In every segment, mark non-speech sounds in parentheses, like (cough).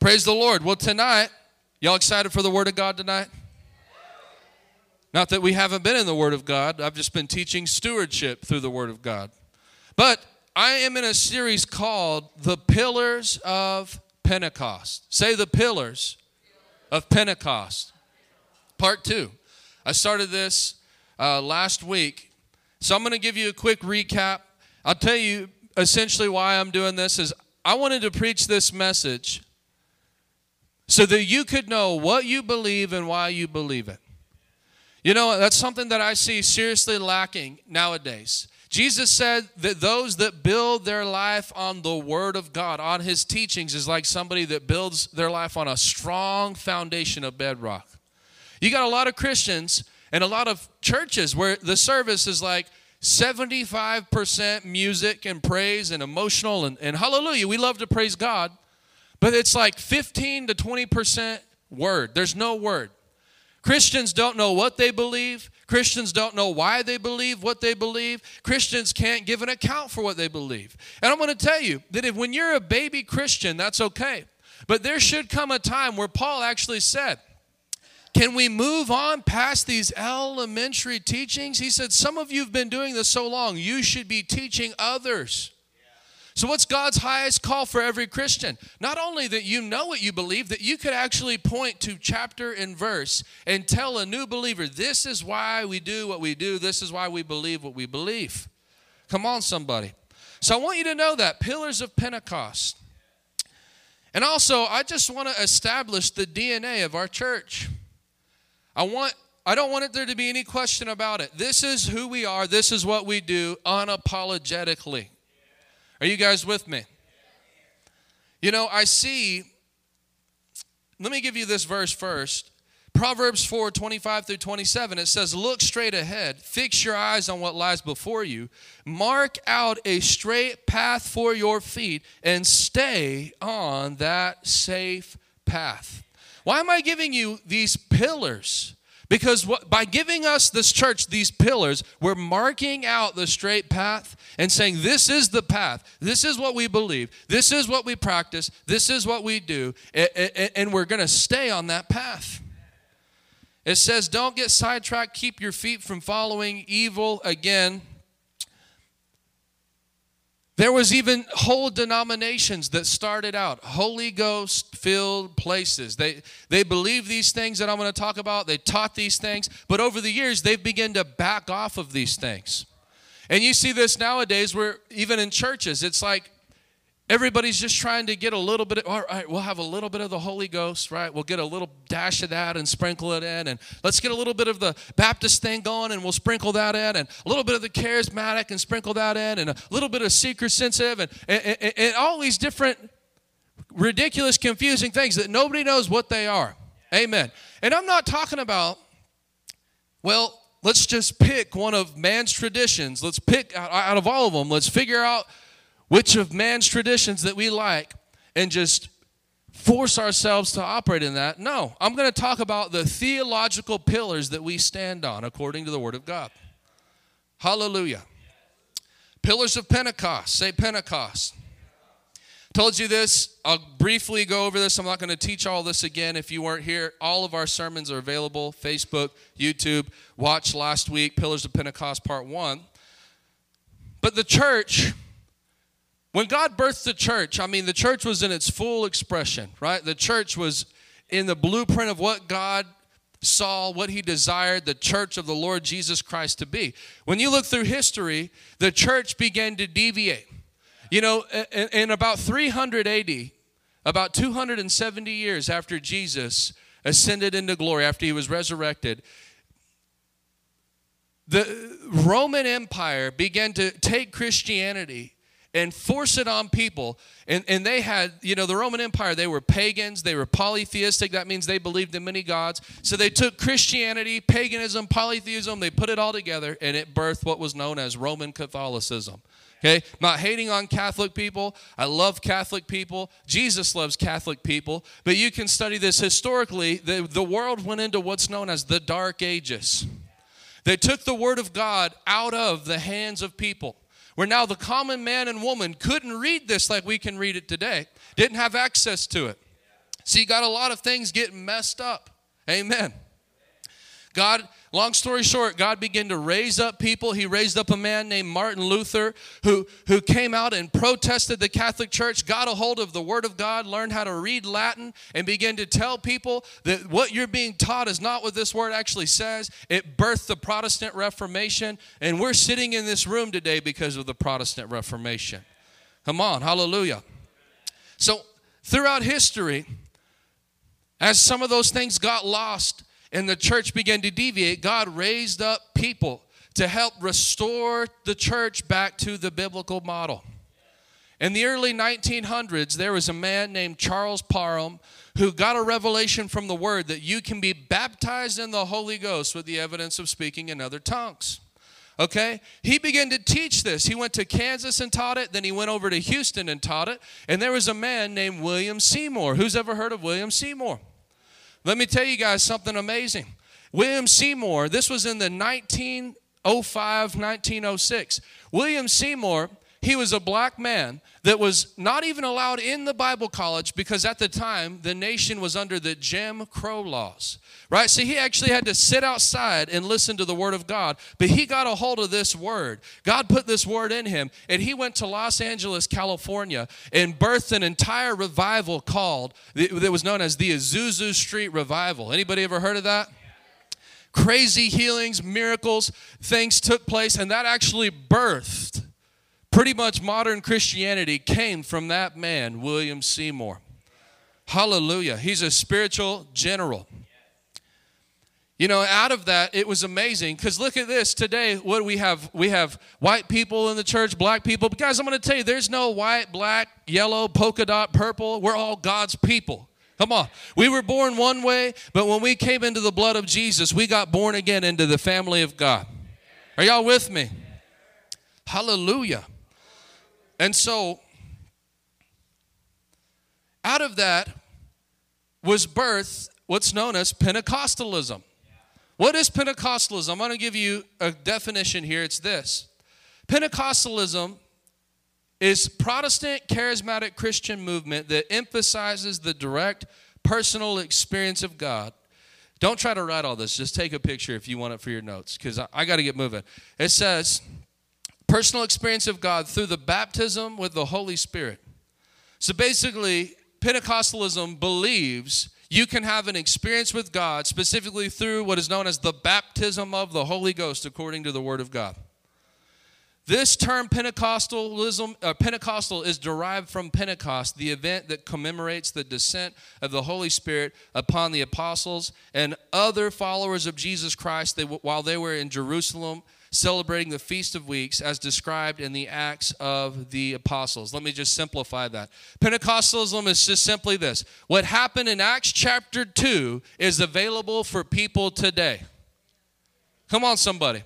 Praise the Lord. Well, tonight, y'all excited for the Word of God tonight? Not that we haven't been in the Word of God, I've just been teaching stewardship through the Word of God. But I am in a series called The Pillars of Pentecost. Say the Pillars of Pentecost. Part two. I started this uh, last week. So I'm going to give you a quick recap. I'll tell you essentially why I'm doing this is I wanted to preach this message so that you could know what you believe and why you believe it. You know, that's something that I see seriously lacking nowadays. Jesus said that those that build their life on the Word of God, on His teachings, is like somebody that builds their life on a strong foundation of bedrock. You got a lot of Christians and a lot of churches where the service is like 75% music and praise and emotional and, and hallelujah. We love to praise God. But it's like 15 to 20% word. There's no word. Christians don't know what they believe. Christians don't know why they believe what they believe. Christians can't give an account for what they believe. And I'm going to tell you that if when you're a baby Christian, that's okay. But there should come a time where Paul actually said, can we move on past these elementary teachings? He said, Some of you have been doing this so long, you should be teaching others. So, what's God's highest call for every Christian? Not only that you know what you believe, that you could actually point to chapter and verse and tell a new believer, this is why we do what we do, this is why we believe what we believe. Come on, somebody. So, I want you to know that pillars of Pentecost. And also, I just want to establish the DNA of our church. I want I don't want it there to be any question about it. This is who we are. This is what we do unapologetically. Are you guys with me? You know, I see, let me give you this verse first. Proverbs 4 25 through 27, it says, Look straight ahead, fix your eyes on what lies before you, mark out a straight path for your feet, and stay on that safe path. Why am I giving you these pillars? Because what, by giving us this church these pillars, we're marking out the straight path and saying, This is the path. This is what we believe. This is what we practice. This is what we do. And we're going to stay on that path. It says, Don't get sidetracked. Keep your feet from following evil again. There was even whole denominations that started out Holy Ghost filled places. They they believe these things that I'm going to talk about. They taught these things, but over the years they've begun to back off of these things. And you see this nowadays where even in churches it's like Everybody's just trying to get a little bit of, all right, we'll have a little bit of the Holy Ghost, right? We'll get a little dash of that and sprinkle it in. And let's get a little bit of the Baptist thing going and we'll sprinkle that in. And a little bit of the charismatic and sprinkle that in. And a little bit of seeker sensitive and, and, and, and all these different ridiculous, confusing things that nobody knows what they are. Amen. And I'm not talking about, well, let's just pick one of man's traditions. Let's pick out of all of them, let's figure out which of man's traditions that we like and just force ourselves to operate in that. No, I'm going to talk about the theological pillars that we stand on according to the Word of God. Hallelujah. Pillars of Pentecost. Say Pentecost. Told you this. I'll briefly go over this. I'm not going to teach all this again if you weren't here. All of our sermons are available Facebook, YouTube. Watch last week, Pillars of Pentecost, Part 1. But the church when God birthed the church, I mean, the church was in its full expression, right? The church was in the blueprint of what God saw, what he desired the church of the Lord Jesus Christ to be. When you look through history, the church began to deviate. You know, in, about 300 AD, about 270 years after Jesus ascended into glory, after he was resurrected, the Roman Empire began to take Christianity and force it on people. And, and they had, you know, the Roman Empire, they were pagans, they were polytheistic. That means they believed in many gods. So they took Christianity, paganism, polytheism, they put it all together, and it birthed what was known as Roman Catholicism. Okay, not hating on Catholic people. I love Catholic people. Jesus loves Catholic people. But you can study this historically. The, the world went into what's known as the Dark Ages. They took the Word of God out of the hands of people, where now the common man and woman couldn't read this like we can read it today, didn't have access to it. See, got a lot of things getting messed up. Amen. God, long story short, God began to raise up people. He raised up a man named Martin Luther who, who came out and protested the Catholic Church, got a hold of the Word of God, learned how to read Latin, and began to tell people that what you're being taught is not what this word actually says. It birthed the Protestant Reformation, and we're sitting in this room today because of the Protestant Reformation. Come on, hallelujah. So, throughout history, as some of those things got lost, and the church began to deviate, God raised up people to help restore the church back to the biblical model. In the early 1900s, there was a man named Charles Parham who got a revelation from the Word that you can be baptized in the Holy Ghost with the evidence of speaking in other tongues. Okay? He began to teach this. He went to Kansas and taught it, then he went over to Houston and taught it. And there was a man named William Seymour. Who's ever heard of William Seymour? Let me tell you guys something amazing. William Seymour, this was in the 1905, 1906. William Seymour, he was a black man that was not even allowed in the Bible college because at the time the nation was under the Jim Crow laws. Right? So he actually had to sit outside and listen to the word of God. But he got a hold of this word. God put this word in him, and he went to Los Angeles, California, and birthed an entire revival called that was known as the Azusa Street Revival. Anybody ever heard of that? Crazy healings, miracles, things took place, and that actually birthed pretty much modern Christianity came from that man, William Seymour. Hallelujah. He's a spiritual general. You know, out of that, it was amazing because look at this today. What we have, we have white people in the church, black people. But guys, I'm going to tell you, there's no white, black, yellow, polka dot, purple. We're all God's people. Come on. We were born one way, but when we came into the blood of Jesus, we got born again into the family of God. Are y'all with me? Hallelujah. And so, out of that was birth what's known as Pentecostalism. What is Pentecostalism? I'm going to give you a definition here. It's this Pentecostalism is Protestant charismatic Christian movement that emphasizes the direct personal experience of God. Don't try to write all this. Just take a picture if you want it for your notes because I, I got to get moving. It says, personal experience of God through the baptism with the Holy Spirit. So basically, Pentecostalism believes you can have an experience with God specifically through what is known as the baptism of the Holy Ghost, according to the Word of God. This term Pentecostalism, uh, Pentecostal is derived from Pentecost, the event that commemorates the descent of the Holy Spirit upon the apostles and other followers of Jesus Christ they, while they were in Jerusalem celebrating the Feast of Weeks as described in the Acts of the Apostles. Let me just simplify that. Pentecostalism is just simply this what happened in Acts chapter 2 is available for people today. Come on, somebody.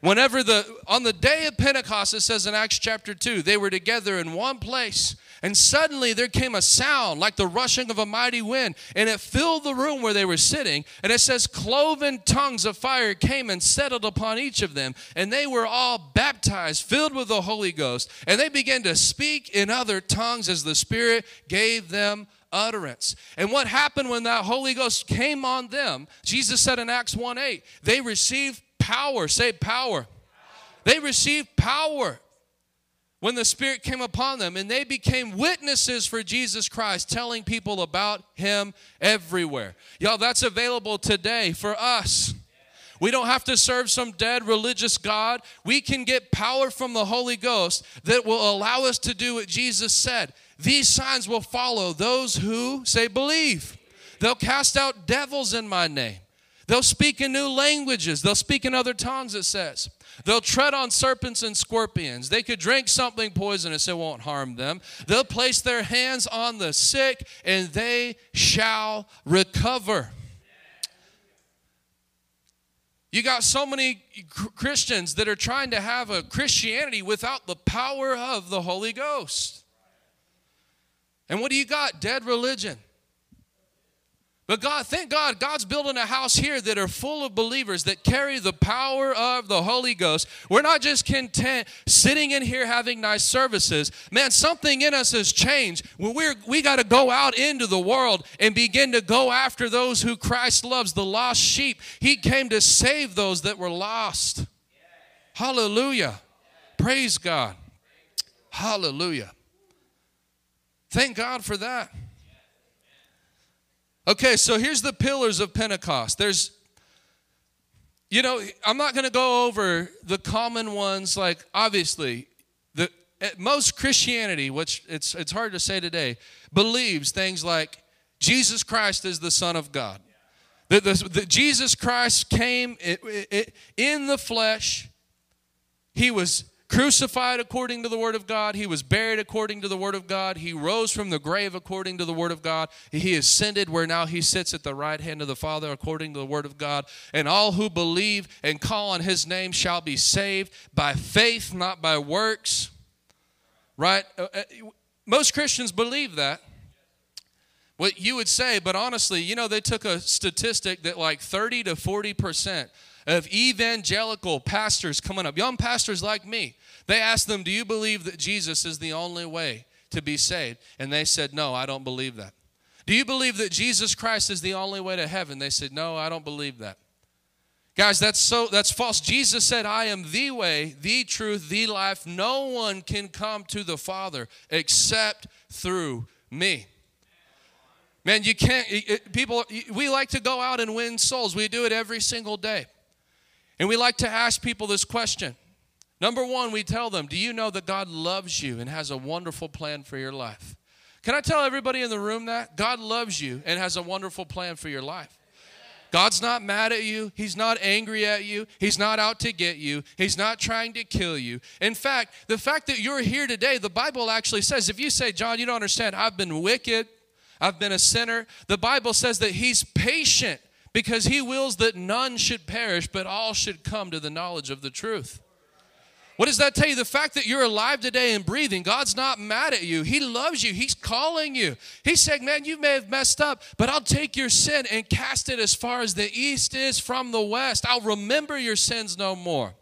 Whenever the, on the day of Pentecost, it says in Acts chapter 2, they were together in one place and suddenly there came a sound like the rushing of a mighty wind, and it filled the room where they were sitting. And it says, Cloven tongues of fire came and settled upon each of them, and they were all baptized, filled with the Holy Ghost. And they began to speak in other tongues as the Spirit gave them utterance. And what happened when that Holy Ghost came on them? Jesus said in Acts 1 8, they received power. Say power. They received power when the Spirit came upon them, and they became witnesses for Jesus Christ, telling people about Him everywhere. Y'all, that's available today for us. We don't have to serve some dead religious God. We can get power from the Holy Ghost that will allow us to do what Jesus said. These signs will follow those who say, believe. They'll cast out devils in my name. They'll speak in new languages. They'll speak in other tongues, it says. They'll tread on serpents and scorpions. They could drink something poisonous, it won't harm them. They'll place their hands on the sick, and they shall recover. You got so many Christians that are trying to have a Christianity without the power of the Holy Ghost. And what do you got? Dead religion. But God, thank God, God's building a house here that are full of believers that carry the power of the Holy Ghost. We're not just content sitting in here having nice services. Man, something in us has changed. We're, we got to go out into the world and begin to go after those who Christ loves, the lost sheep. He came to save those that were lost. Hallelujah. Praise God. Hallelujah. Thank God for that. Okay, so here's the pillars of Pentecost. There's, you know, I'm not going to go over the common ones. Like obviously, the most Christianity, which it's it's hard to say today, believes things like Jesus Christ is the Son of God. That, the, Jesus Christ came in the flesh. He was crucified according to the Word of God. He was buried according to the Word of God. He rose from the grave according to the Word of God. He ascended where now he sits at the right hand of the Father according to the Word of God. And all who believe and call on His name shall be saved by faith, not by works. Right? Uh, uh, most Christians believe that. What you would say, but honestly, you know, they took a statistic that like 30 to 40 percent of evangelical pastors coming up, young pastors like me. They asked them, Do you believe that Jesus is the only way to be saved? And they said, No, I don't believe that. Do you believe that Jesus Christ is the only way to heaven? They said, No, I don't believe that. Guys, that's so that's false. Jesus said, "I am the way, the truth, the life. No one can come to the Father except through me." Man, you can't it, people we like to go out and win souls. We do it every single day. And we like to ask people this question. Number one, we tell them, Do you know that God loves you and has a wonderful plan for your life? Can I tell everybody in the room that? God loves you and has a wonderful plan for your life. God's not mad at you. He's not angry at you. He's not out to get you. He's not trying to kill you. In fact, the fact that you're here today, the Bible actually says, if you say, John, you don't understand, I've been wicked, I've been a sinner, the Bible says that He's patient because he wills that none should perish, but all should come to the knowledge of the truth. What does that tell you? The fact that you're alive today and breathing, God's not mad at you. He loves you. He's calling you. He's saying, Man, you may have messed up, but I'll take your sin and cast it as far as the east is from the west. I'll remember your sins no more.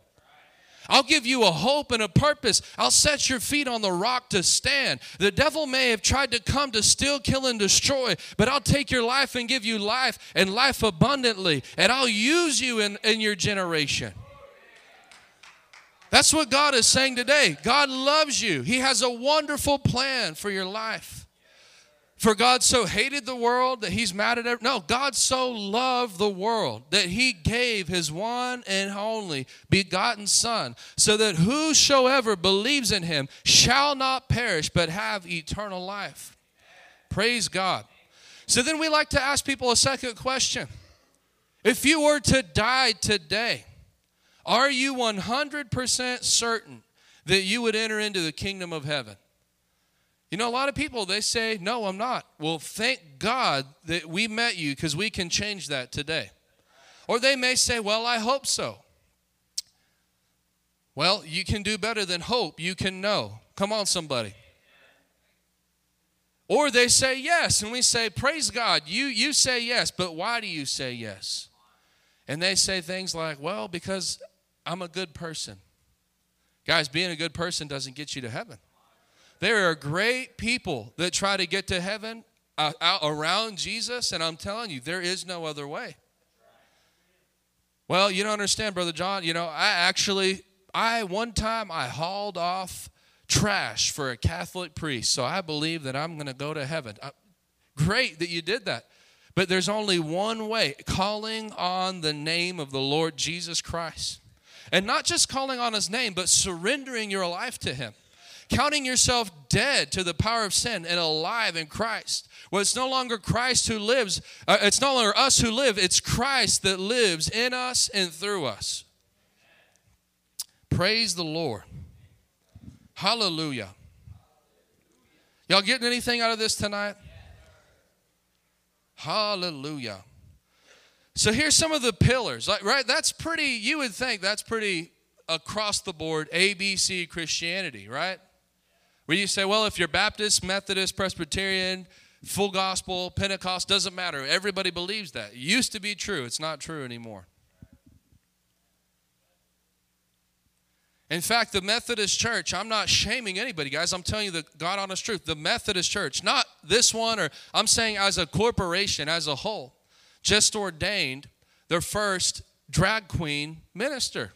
I'll give you a hope and a purpose. I'll set your feet on the rock to stand. The devil may have tried to come to steal, kill, and destroy, but I'll take your life and give you life and life abundantly, and I'll use you in, in your generation. That's what God is saying today. God loves you, He has a wonderful plan for your life. For God so hated the world that he's mad at it. No, God so loved the world that he gave his one and only begotten Son, so that whosoever believes in him shall not perish but have eternal life. Praise God. So then we like to ask people a second question. If you were to die today, are you 100% certain that you would enter into the kingdom of heaven? You know, a lot of people, they say, No, I'm not. Well, thank God that we met you because we can change that today. Or they may say, Well, I hope so. Well, you can do better than hope. You can know. Come on, somebody. Or they say yes, and we say, Praise God. You, you say yes, but why do you say yes? And they say things like, Well, because I'm a good person. Guys, being a good person doesn't get you to heaven. There are great people that try to get to heaven uh, around Jesus, and I'm telling you, there is no other way. Well, you don't understand, Brother John. You know, I actually, I one time I hauled off trash for a Catholic priest, so I believe that I'm going to go to heaven. Uh, great that you did that. But there's only one way calling on the name of the Lord Jesus Christ. And not just calling on his name, but surrendering your life to him. counting yourself dead to the power of sin and alive in Christ. Well, it's no longer Christ who lives, uh, it's no longer us who live, it's Christ that lives in us and through us. Praise the Lord. Hallelujah. Y'all getting anything out of this tonight? Hallelujah. So here's some of the pillars. Right? That's pretty, you would think that's pretty across the board ABC Christianity, right? Where you say, well, if you're Baptist, Methodist, Presbyterian, full gospel, Pentecost, doesn't matter. Everybody believes that. It used to be true, it's not true anymore. In fact, the Methodist Church, I'm not shaming anybody, guys. I'm telling you the God honest truth. The Methodist Church, not this one, or I'm saying as a corporation, as a whole, just ordained their first drag queen minister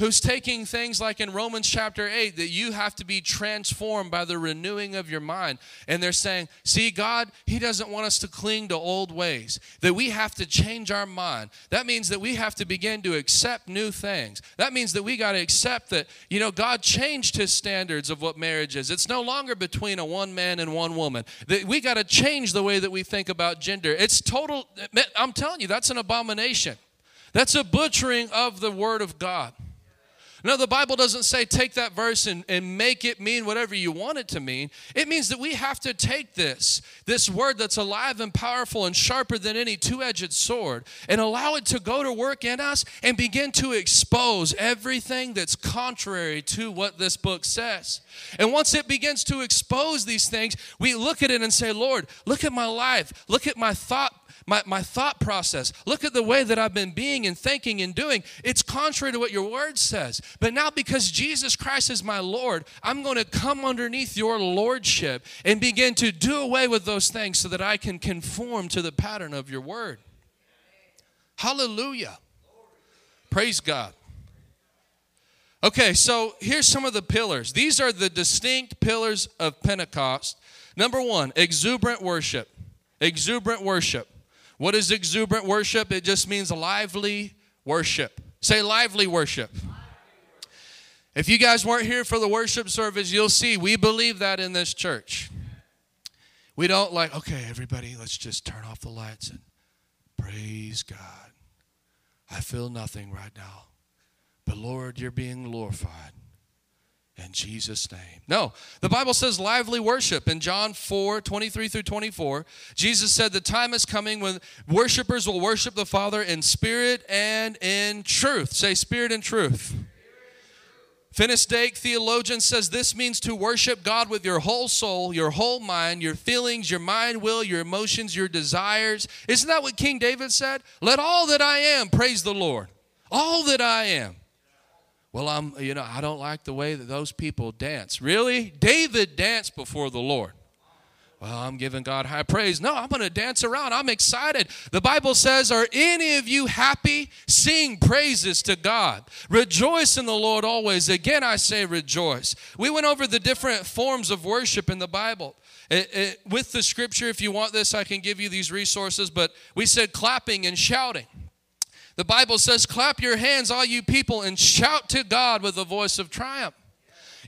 who's taking things like in Romans chapter 8 that you have to be transformed by the renewing of your mind. And they're saying, see, God, He doesn't want us to cling to old ways, that we have to change our mind. That means that we have to begin to accept new things. That means that we got to accept that, you know, God changed His standards of what marriage is. It's no longer between a one man and one woman. That we got to change the way that we think about gender. It's total, I'm telling you, that's an abomination. That's a butchering of the Word of God. No, the Bible doesn't say take that verse and, and make it mean whatever you want it to mean. It means that we have to take this, this word that's alive and powerful and sharper than any two edged sword, and allow it to go to work in us and begin to expose everything that's contrary to what this book says. And once it begins to expose these things, we look at it and say, Lord, look at my life, look at my thought my, my thought process. Look at the way that I've been being and thinking and doing. It's contrary to what your word says. But now, because Jesus Christ is my Lord, I'm going to come underneath your lordship and begin to do away with those things so that I can conform to the pattern of your word. Hallelujah. Praise God. Okay, so here's some of the pillars. These are the distinct pillars of Pentecost. Number one, exuberant worship. Exuberant worship. What is exuberant worship? It just means lively worship. Say lively worship. If you guys weren't here for the worship service, you'll see we believe that in this church. We don't like, okay, everybody, let's just turn off the lights and praise God. I feel nothing right now. But Lord, you're being glorified in Jesus' name. No, the Bible says lively worship. In John 4 23 through 24, Jesus said, The time is coming when worshipers will worship the Father in spirit and in truth. Say, spirit and truth. Finis Dake, theologian, says this means to worship God with your whole soul, your whole mind, your feelings, your mind, will, your emotions, your desires. Isn't that what King David said? Let all that I am praise the Lord. All that I am. Well, I'm, you know, I don't like the way that those people dance. Really? David danced before the Lord. Well, I'm giving God high praise. No, I'm going to dance around. I'm excited. The Bible says, Are any of you happy? Sing praises to God. Rejoice in the Lord always. Again, I say rejoice. We went over the different forms of worship in the Bible. It, it, with the scripture, if you want this, I can give you these resources, but we said clapping and shouting. The Bible says, Clap your hands, all you people, and shout to God with a voice of triumph.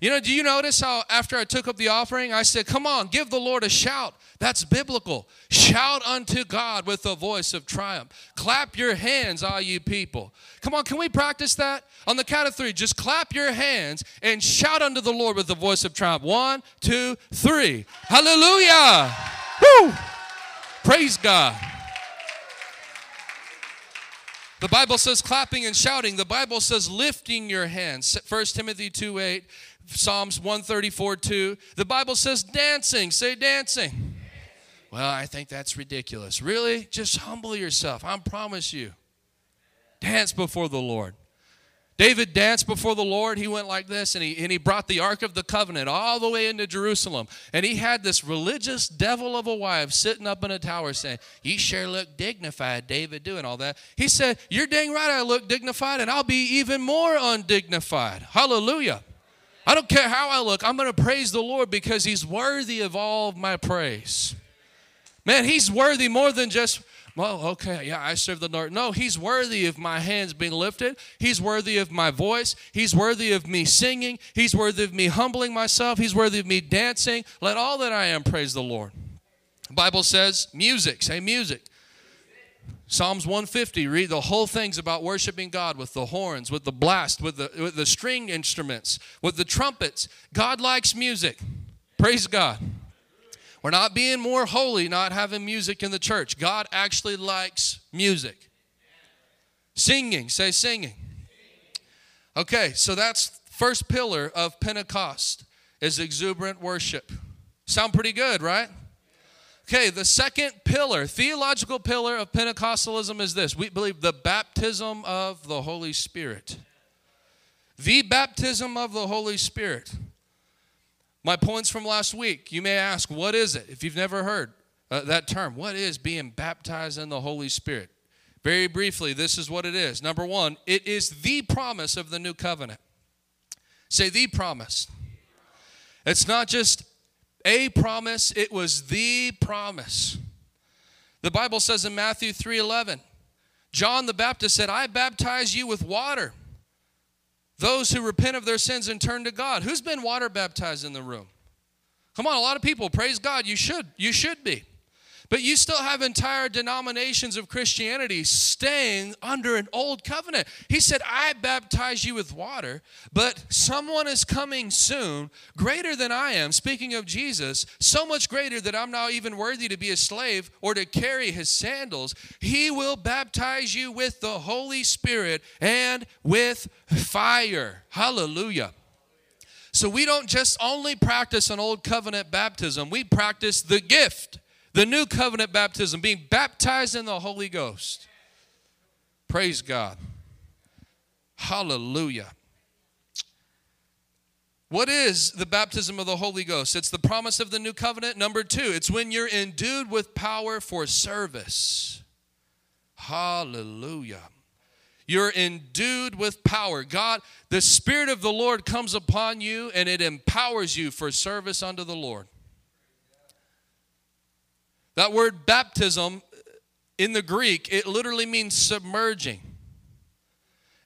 You know, do you notice how after I took up the offering, I said, Come on, give the Lord a shout. That's biblical. Shout unto God with a voice of triumph. Clap your hands, all you people. Come on, can we practice that? On the count of three, just clap your hands and shout unto the Lord with a voice of triumph. One, two, three. Hallelujah. Woo! Praise God. The Bible says clapping and shouting. The Bible says lifting your hands. 1 Timothy 2 8, Psalms 134 2. The Bible says dancing. Say dancing. Well, I think that's ridiculous. Really? Just humble yourself. I promise you. Dance before the Lord. David danced before the Lord. He went like this and he, and he brought the Ark of the Covenant all the way into Jerusalem. And he had this religious devil of a wife sitting up in a tower saying, You sure look dignified, David, doing all that. He said, You're dang right, I look dignified, and I'll be even more undignified. Hallelujah. I don't care how I look, I'm going to praise the Lord because he's worthy of all of my praise. Man, he's worthy more than just Well, okay, yeah, I serve the Lord. No, He's worthy of my hands being lifted. He's worthy of my voice. He's worthy of me singing. He's worthy of me humbling myself. He's worthy of me dancing. Let all that I am praise the Lord. The Bible says music. Say music. Psalms 150, read the whole thing's about worshiping God with the horns, with the blast, with the, with the string instruments, with the trumpets. God likes music. Praise God. We're not being more holy, not having music in the church. God actually likes music. Singing, say singing. Okay, so that's first pillar of Pentecost is exuberant worship. Sound pretty good, right? Okay, the second pillar, theological pillar of Pentecostalism is this we believe the baptism of the Holy Spirit. The baptism of the Holy Spirit. My points from last week, you may ask, what is it? If you've never heard uh, that term, what is being baptized in the Holy Spirit? Very briefly, this is what it is. Number one, it is the promise of the new covenant. Say the promise. It's not just a promise, it was the promise. The Bible says in Matthew 3:11, John the Baptist said, "I baptize you with water. Those who repent of their sins and turn to God." Who's been water baptized in the room? Come on, a lot of people. Praise God. You should. You should be. But you still have entire denominations of Christianity staying under an old covenant. He said, I baptize you with water, but someone is coming soon, greater than I am, speaking of Jesus, so much greater that I'm not even worthy to be a slave or to carry his sandals. He will baptize you with the Holy Spirit and with fire. Hallelujah. So we don't just only practice an old covenant baptism, we practice the gift the new covenant baptism, being baptized in the Holy Ghost. Praise God. Hallelujah. What is the baptism of the Holy Ghost? It's the promise of the new covenant. Number two, it's when you're endued with power for service. Hallelujah. You're endued with power. God, the Spirit of the Lord comes upon you and it empowers you for service unto the Lord. That word baptism in the Greek, it literally means submerging.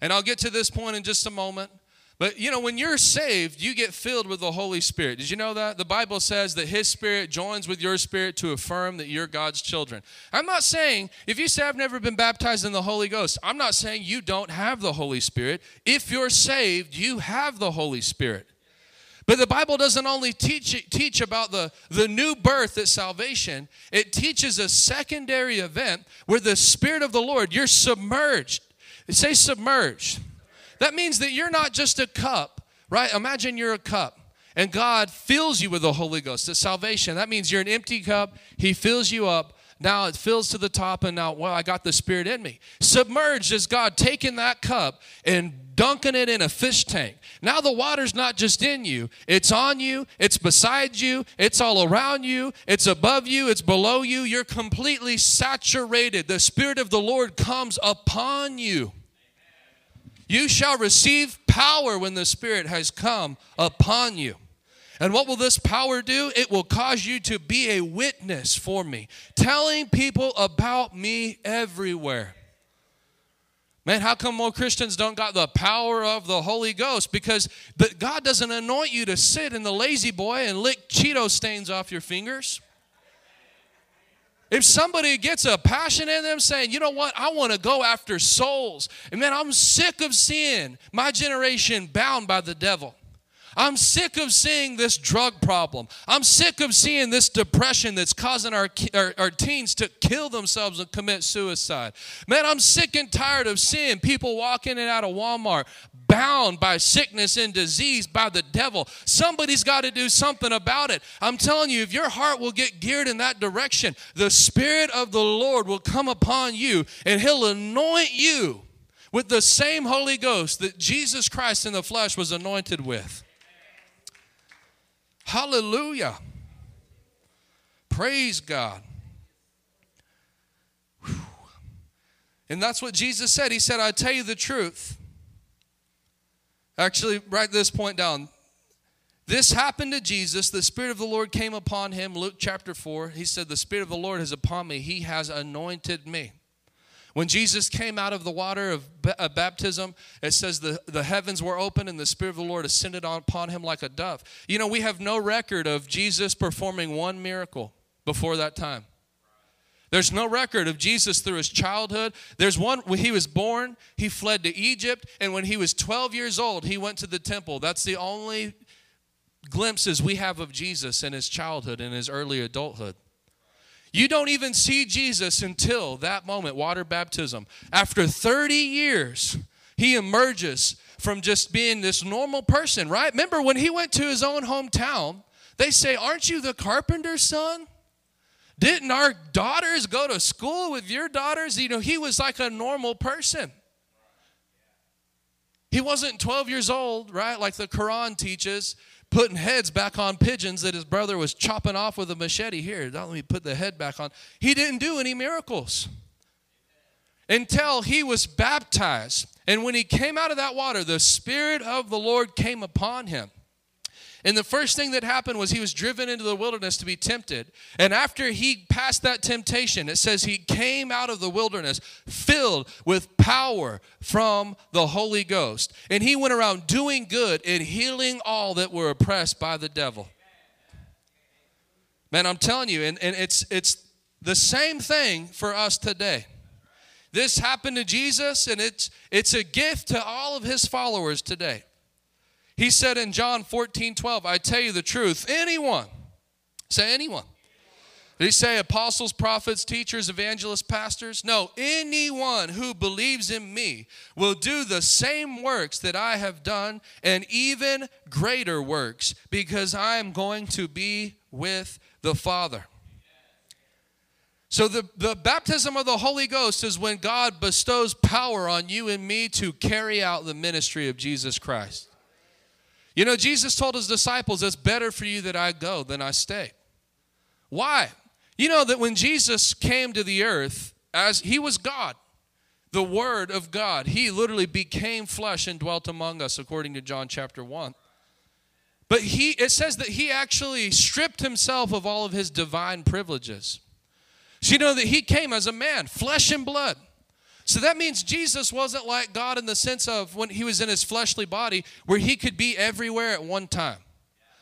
And I'll get to this point in just a moment. But you know, when you're saved, you get filled with the Holy Spirit. Did you know that? The Bible says that His Spirit joins with your spirit to affirm that you're God's children. I'm not saying, if you say I've never been baptized in the Holy Ghost, I'm not saying you don't have the Holy Spirit. If you're saved, you have the Holy Spirit. But the Bible doesn't only teach, teach about the, the new birth at salvation, it teaches a secondary event where the Spirit of the Lord, you're submerged. Say submerged. That means that you're not just a cup, right? Imagine you're a cup and God fills you with the Holy Ghost. At salvation, that means you're an empty cup. He fills you up. Now it fills to the top, and now, well, I got the Spirit in me. Submerged is God taking that cup and dunking it in a fish tank. Now the water's not just in you, it's on you, it's beside you, it's all around you, it's above you, it's below you. You're completely saturated. The Spirit of the Lord comes upon you. You shall receive power when the Spirit has come upon you. And what will this power do? It will cause you to be a witness for me, telling people about me everywhere. Man, how come more Christians don't got the power of the Holy Ghost? Because but God doesn't anoint you to sit in the lazy boy and lick Cheeto stains off your fingers. If somebody gets a passion in them saying, you know what, I want to go after souls, and man, I'm sick of seeing my generation bound by the devil. I'm sick of seeing this drug problem. I'm sick of seeing this depression that's causing our, our, our, teens to kill themselves and commit suicide. Man, I'm sick and tired of seeing people walk in and out of Walmart bound by sickness and disease by the devil. Somebody's got to do something about it. I'm telling you, if your heart will get geared in that direction, the Spirit of the Lord will come upon you and He'll anoint you with the same Holy Ghost that Jesus Christ in the flesh was anointed with. Hallelujah. Praise God. Whew. And that's what Jesus said. He said, I tell you the truth. Actually, write this point down. This happened to Jesus. The Spirit of the Lord came upon him. Luke chapter 4. He said, The Spirit of the Lord is upon me. He has anointed me. When Jesus came out of the water of baptism, it says the, the heavens were open and the Spirit of the Lord ascended upon him like a dove. You know, we have no record of Jesus performing one miracle before that time. There's no record of Jesus through his childhood. There's one when he was born, he fled to Egypt, and when he was 12 years old, he went to the temple. That's the only glimpses we have of Jesus in his childhood and his early adulthood. You don't even see Jesus until that moment, water baptism. After 30 years, he emerges from just being this normal person, right? Remember when he went to his own hometown, they say, Aren't you the carpenter's son? Didn't our daughters go to school with your daughters? You know, he was like a normal person. He wasn't 12 years old, right? Like the Quran teaches, putting heads back on pigeons that his brother was chopping off with a machete. Here, let me put the head back on. He didn't do any miracles until he was baptized. And when he came out of that water, the Spirit of the Lord came upon him. And the first thing that happened was he was driven into the wilderness to be tempted. And after he passed that temptation, it says he came out of the wilderness filled with power from the Holy Ghost. And he went around doing good and healing all that were oppressed by the devil. Man, I'm telling you, and, and it's it's the same thing for us today. This happened to Jesus, and it's it's a gift to all of his followers today. He said in John 14, 12, I tell you the truth, anyone, say anyone. Did he say apostles, prophets, teachers, evangelists, pastors? No, anyone who believes in me will do the same works that I have done and even greater works because I am going to be with the Father. So, the, the baptism of the Holy Ghost is when God bestows power on you and me to carry out the ministry of Jesus Christ. You know, Jesus told his disciples, It's better for you that I go than I stay. Why? You know that when Jesus came to the earth, as he was God, the Word of God, he literally became flesh and dwelt among us, according to John chapter 1. But he, it says that he actually stripped himself of all of his divine privileges. So you know that he came as a man, flesh and blood. So that means Jesus wasn't like God in the sense of when he was in his fleshly body, where he could be everywhere at one time.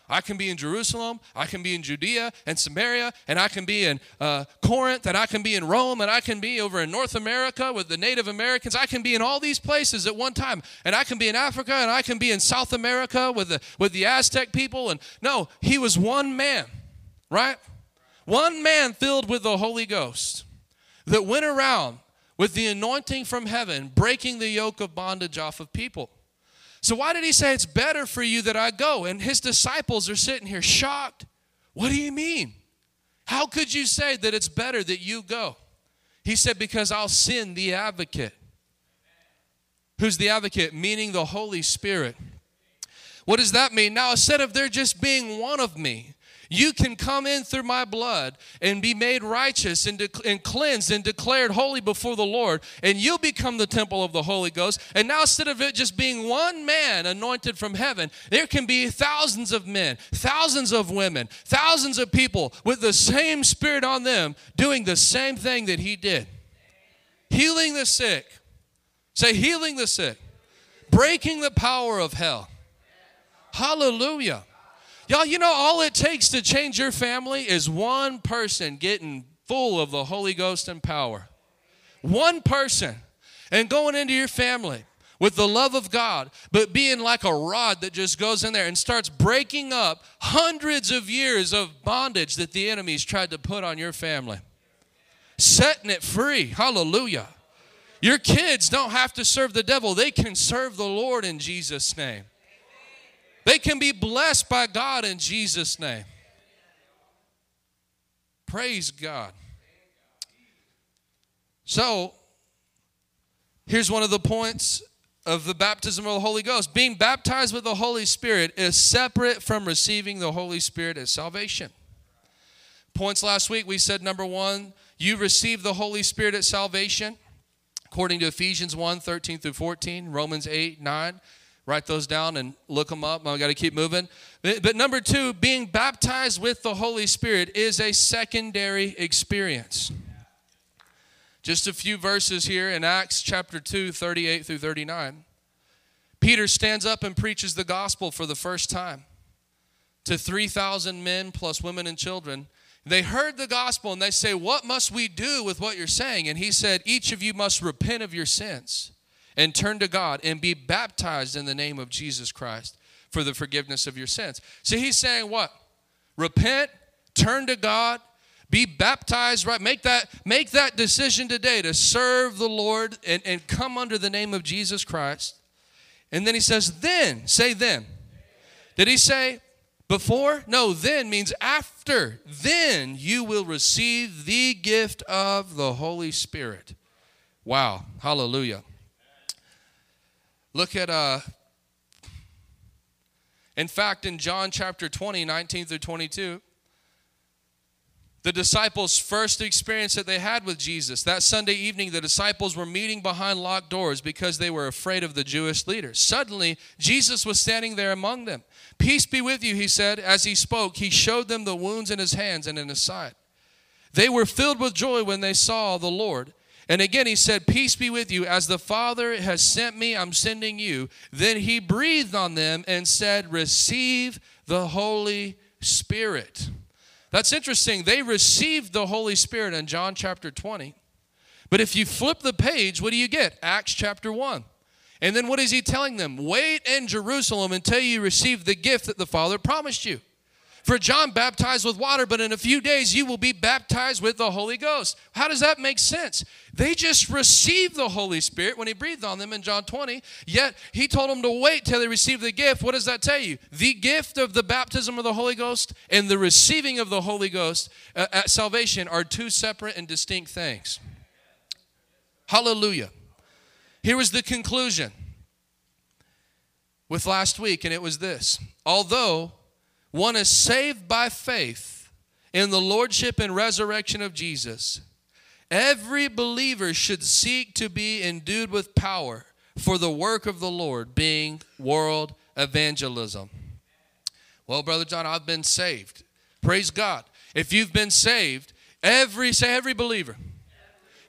I can be in Jerusalem, I can be in Judea and Samaria, and I can be in uh, Corinth, and I can be in Rome, and I can be over in North America with the Native Americans. I can be in all these places at one time, and I can be in Africa, and I can be in South America with the with the Aztec people. And no, he was one man, right? One man filled with the Holy Ghost that went around with the anointing from heaven, breaking the yoke of bondage off of people. So, why did he say it's better for you that I go? And his disciples are sitting here shocked. What do you mean? How could you say that it's better that you go? He said, Because I'll send the advocate. Who's the advocate? Meaning the Holy Spirit. What does that mean? Now, instead of there just being one of me, you can come in through my blood and be made righteous and, de- and cleansed and declared holy before the Lord, and you'll become the temple of the Holy Ghost. And now, instead of it just being one man anointed from heaven, there can be thousands of men, thousands of women, thousands of people with the same spirit on them doing the same thing that he did healing the sick. Say, healing the sick, breaking the power of hell. Hallelujah. Y'all, you know, all it takes to change your family is one person getting full of the Holy Ghost and power. One person. And going into your family with the love of God, but being like a rod that just goes in there and starts breaking up hundreds of years of bondage that the enemy's tried to put on your family. Setting it free. Hallelujah. Your kids don't have to serve the devil, they can serve the Lord in Jesus' name. They can be blessed by God in Jesus' name. Praise God. So, here's one of the points of the baptism of the Holy Ghost. Being baptized with the Holy Spirit is separate from receiving the Holy Spirit as salvation. Points last week, we said number one, you receive the Holy Spirit at salvation, according to Ephesians 1 13 through 14, Romans 8 9 write those down and look them up. I got to keep moving. But, number two, being baptized with the Holy Spirit is a secondary experience. Just a few verses here in Acts chapter 2, 38 through 39. Peter stands up and preaches the gospel for the first time to 3,000 men plus women and children. They heard the gospel and they say, What must we do with what you're saying? And he said, Each of you must repent of your sins and turn to God and be baptized in the name of Jesus Christ for the forgiveness of your sins. See, he's saying what? Repent, turn to God, be baptized, right? Make that, make that decision today to serve the Lord and, and come under the name of Jesus Christ. And then he says, then, say then. Did he say before? No, then means after. Then you will receive the gift of the Holy Spirit. Wow. Hallelujah. Look at, uh, in fact, in John chapter 20, 19 through 22, the disciples' first experience that they had with Jesus. That Sunday evening, the disciples were meeting behind locked doors because they were afraid of the Jewish leaders. Suddenly, Jesus was standing there among them. Peace be with you, he said. As he spoke, he showed them the wounds in his hands and in his side. They were filled with joy when they saw the Lord. And again, he said, Peace be with you. As the Father has sent me, I'm sending you. Then he breathed on them and said, Receive the Holy Spirit. That's interesting. They received the Holy Spirit in John chapter 20. But if you flip the page, what do you get? Acts chapter 1. And then what is he telling them? Wait in Jerusalem until you receive the gift that the Father promised you. For John baptized with water, but in a few days you will be baptized with the Holy Ghost. How does that make sense? They just received the Holy Spirit when he breathed on them in John 20, yet he told them to wait till they receive the gift. What does that tell you? The gift of the baptism of the Holy Ghost and the receiving of the Holy Ghost uh, at salvation are two separate and distinct things. Hallelujah. Here was the conclusion with last week, and it was this. Although one is saved by faith in the lordship and resurrection of Jesus. Every believer should seek to be endued with power for the work of the Lord, being world evangelism. Well, Brother John, I've been saved. Praise God. If you've been saved, every say every believer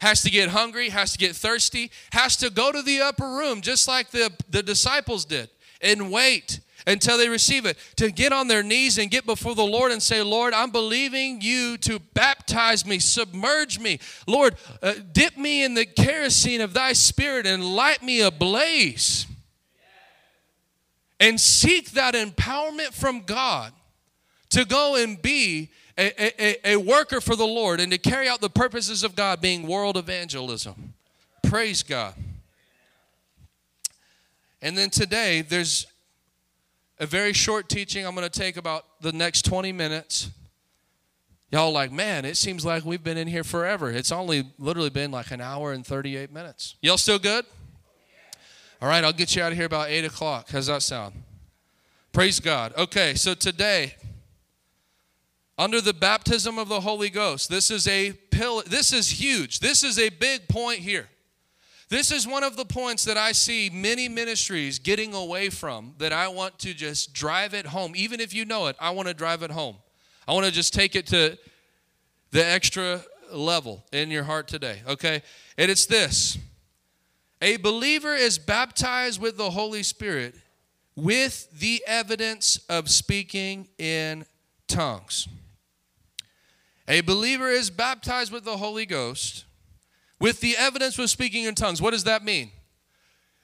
has to get hungry, has to get thirsty, has to go to the upper room, just like the, the disciples did, and wait until they receive it. To get on their knees and get before the Lord and say, Lord, I'm believing you to baptize me, submerge me. Lord, uh, dip me in the kerosene of thy spirit and light me ablaze. And seek that empowerment from God to go and be a, a, a, worker for the Lord and to carry out the purposes of God, being world evangelism. Praise God. And then today, there's a very short teaching. I'm going to take about the next 20 minutes. Y'all like, man, it seems like we've been in here forever. It's only literally been like an hour and 38 minutes. Y'all still good? All right, I'll get you out of here about 8 o'clock. How's that sound? Praise God. Okay, so today, under the baptism of the Holy Ghost, this is a pill. This is huge. This is a big point here. This is one of the points that I see many ministries getting away from that I want to just drive it home. Even if you know it, I want to drive it home. I want to just take it to the extra level in your heart today, okay? And it's this a believer is baptized with the Holy Spirit with the evidence of speaking in tongues. A believer is baptized with the Holy Ghost with the evidence of speaking in tongues. What does that mean?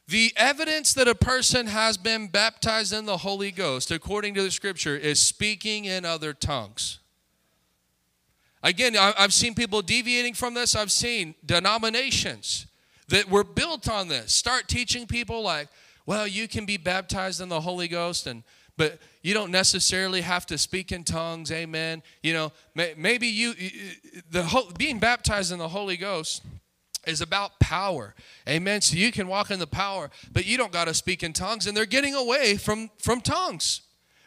The evidence that a person has been baptized in the Holy Ghost, according to the scripture, is speaking in other tongues. Again, I've seen people deviating from this. I've seen denominations that were built on this start teaching people like, well, you can be baptized in the Holy Ghost and but you don't necessarily have to speak in tongues amen you know maybe you the whole, being baptized in the holy ghost is about power. Amen. So you can walk in the power, but you don't got to speak in tongues. And they're getting away from, from tongues.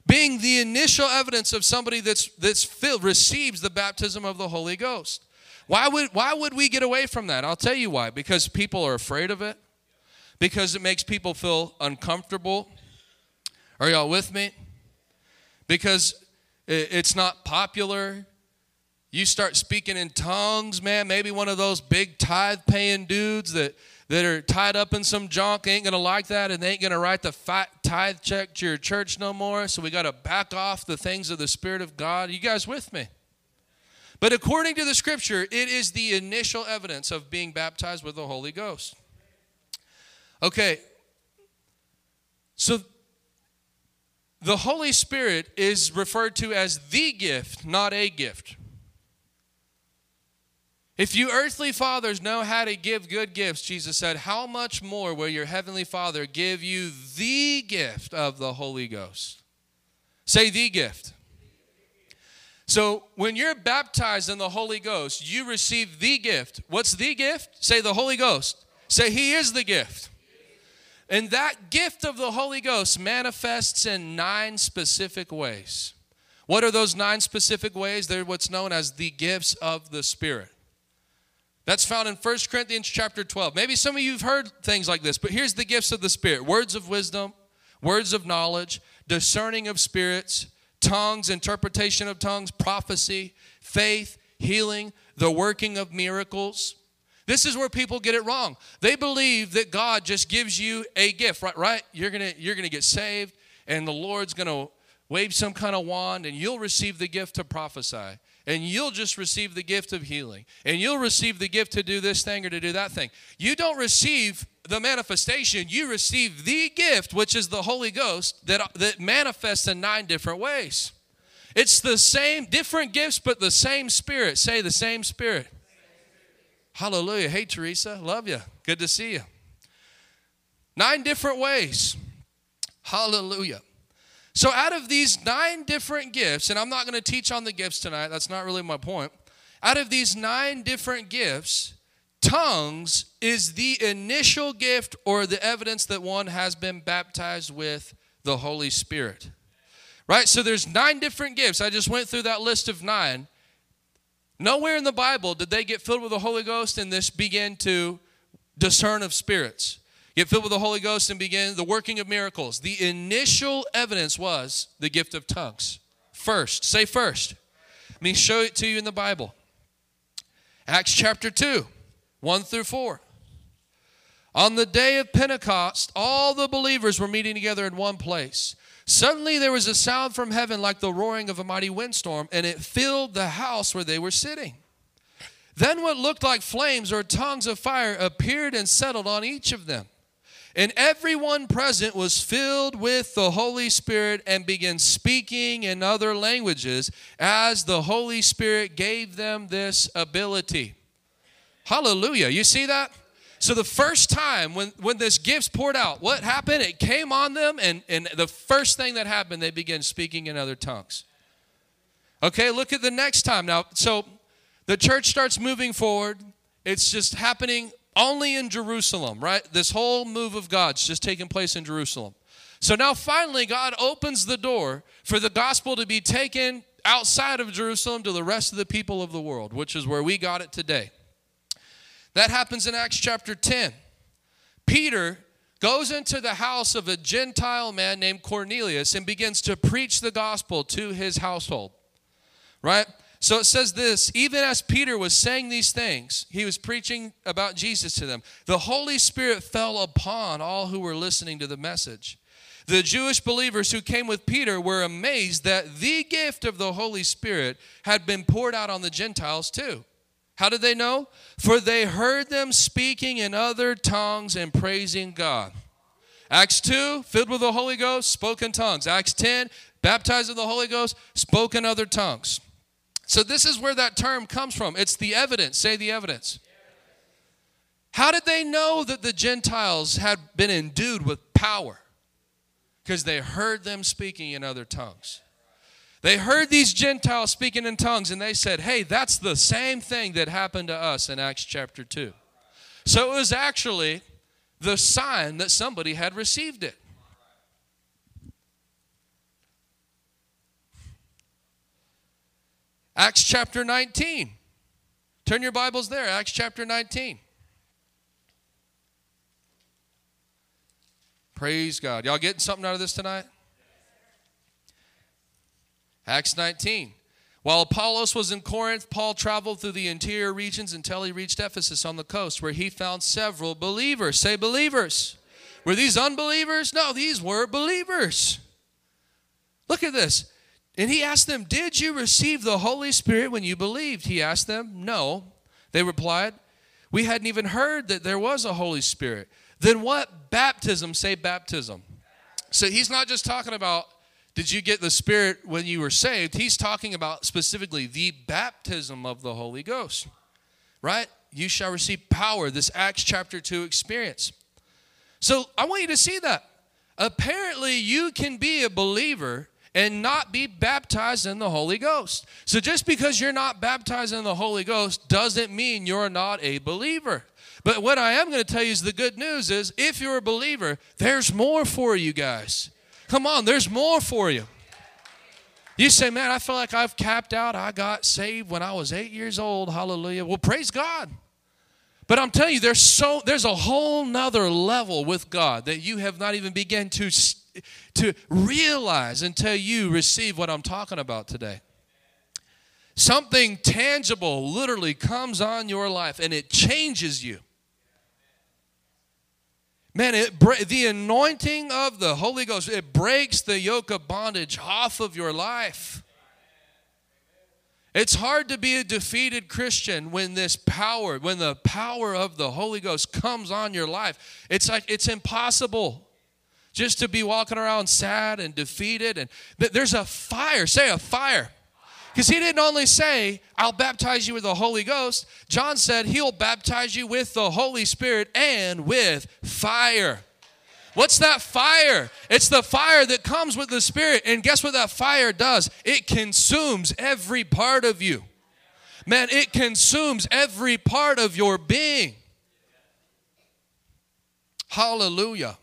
Being the initial evidence of somebody that's that's filled, receives the baptism of the Holy Ghost. Why would why would we get away from that? I'll tell you why. Because people are afraid of it. because it makes people feel uncomfortable. Are y'all with me? Because it's not popular. You start speaking in tongues, man. Maybe one of those big tithe paying dudes that, that are tied up in some junk ain't going to like that and they ain't going to write the fat tithe check to your church no more. So we got to back off the things of the Spirit of God. You guys with me? But according to the scripture, it is the initial evidence of being baptized with the Holy Ghost. Okay, so the Holy Spirit is referred to as the gift, not a gift. If you earthly fathers know how to give good gifts, Jesus said, how much more will your heavenly Father give you the gift of the Holy Ghost? Say the gift. So when you're baptized in the Holy Ghost, you receive the gift. What's the gift? Say the Holy Ghost. Say He is the gift. And that gift of the Holy Ghost manifests in nine specific ways. What are those nine specific ways? They're what's known as the gifts of the Spirit. That's found in 1 Corinthians chapter 12. Maybe some of you have heard things like this, but here's the gifts of the Spirit words of wisdom, words of knowledge, discerning of spirits, tongues, interpretation of tongues, prophecy, faith, healing, the working of miracles. This is where people get it wrong. They believe that God just gives you a gift, right? Right? You're gonna you're gonna get saved, and the Lord's gonna wave some kind of wand, and you'll receive the gift to prophesy and you'll just receive the gift of healing and you'll receive the gift to do this thing or to do that thing. You don't receive the manifestation you receive the gift which is the holy ghost that, that manifests in nine different ways. It's the same different gifts but the same spirit. Say the same spirit. Hallelujah. Hey teresa. Love you good to see you nine different ways. Hallelujah so, out of these nine different gifts, and I'm not going to teach on the gifts tonight, that's not really my point. Out of these nine different gifts, tongues is the initial gift or the evidence that one has been baptized with the Holy Spirit. Right? So, there's nine different gifts. I just went through that list of nine. Nowhere in the Bible did they get filled with the Holy Ghost and this begin to discern of spirits get filled with the Holy Ghost and begin the working of miracles. The initial evidence was the gift of tongues. First, say first. Let me show it to you in the Bible. Acts chapter 2, 1 through 4. On the day of Pentecost, all the believers were meeting together in one place. Suddenly there was a sound from heaven like the roaring of a mighty windstorm, and it filled the house where they were sitting. Then what looked like flames or tongues of fire appeared and settled on each of them. And everyone present was filled with the Holy Spirit and began speaking in other languages as the Holy Spirit gave them this ability. Hallelujah. You see that? So the first time when, when this gift's poured out, what happened? It came on them, and, and the first thing that happened, they began speaking in other tongues. Okay, look at the next time. Now, so the church starts moving forward. It's just happening only in Jerusalem, right? This whole move of God's just taking place in Jerusalem. So now finally, God opens the door for the gospel to be taken outside of Jerusalem to the rest of the people of the world, which is where we got it today. That happens in Acts chapter 10. Peter goes into the house of a Gentile man named Cornelius and begins to preach the gospel to his household, right? So it says this even as Peter was saying these things, he was preaching about Jesus to them. The Holy Spirit fell upon all who were listening to the message. The Jewish believers who came with Peter were amazed that the gift of the Holy Spirit had been poured out on the Gentiles too. How did they know? For they heard them speaking in other tongues and praising God. Acts 2, filled with the Holy Ghost, spoke in tongues. Acts 10, baptized in the Holy Ghost, spoke in other tongues. So, this is where that term comes from. It's the evidence. Say the evidence. How did they know that the Gentiles had been endued with power? Because they heard them speaking in other tongues. They heard these Gentiles speaking in tongues and they said, hey, that's the same thing that happened to us in Acts chapter 2. So it was actually the sign that somebody had received it. Acts chapter 19. Turn your Bibles there, Acts chapter 19. Praise God. Y'all getting something out of this tonight? Acts 19. While Apollos was in Corinth, Paul traveled through the interior regions until he reached Ephesus on the coast, where he found several believers. Say believers. Were these unbelievers? No, these were believers. Look at this. And he asked them, Did you receive the Holy Spirit when you believed? He asked them, No. They replied, We hadn't even heard that there was a Holy Spirit. Then what baptism? Say baptism. So he's not just talking about did you get the Spirit when you were saved? He's talking about specifically the baptism of the Holy Ghost, right? You shall receive power, this Acts chapter 2 experience. So I want you to see that. Apparently, you can be a believer and not be baptized in the Holy Ghost. So just because you're not baptized in the Holy Ghost doesn't mean you're not a believer. But what I am going to tell you is the good news is if you're a believer, there's more for you guys. Come on, there's more for you. You say, man, I feel like I've capped out. I got saved when I was eight years old. Hallelujah. Well, praise God. But I'm telling you, there's so there's a whole nother level with God that you have not even begun to to realize until you receive what I'm talking about today. Something tangible literally comes on your life and it changes you. Man, it the anointing of the Holy Ghost, it breaks the yoke of bondage off of your life. It's hard to be a defeated Christian when this power, when the power of the Holy Ghost comes on your life. It's like it's impossible just to be walking around sad and defeated. And there's a fire. Say a fire. Because he didn't only say, I'll baptize you with the Holy Ghost. John said, He'll baptize you with the Holy Spirit and with fire. What's that fire? It's the fire that comes with the Spirit. And guess what that fire does? It consumes every part of you. Man, it consumes every part of your being. Hallelujah.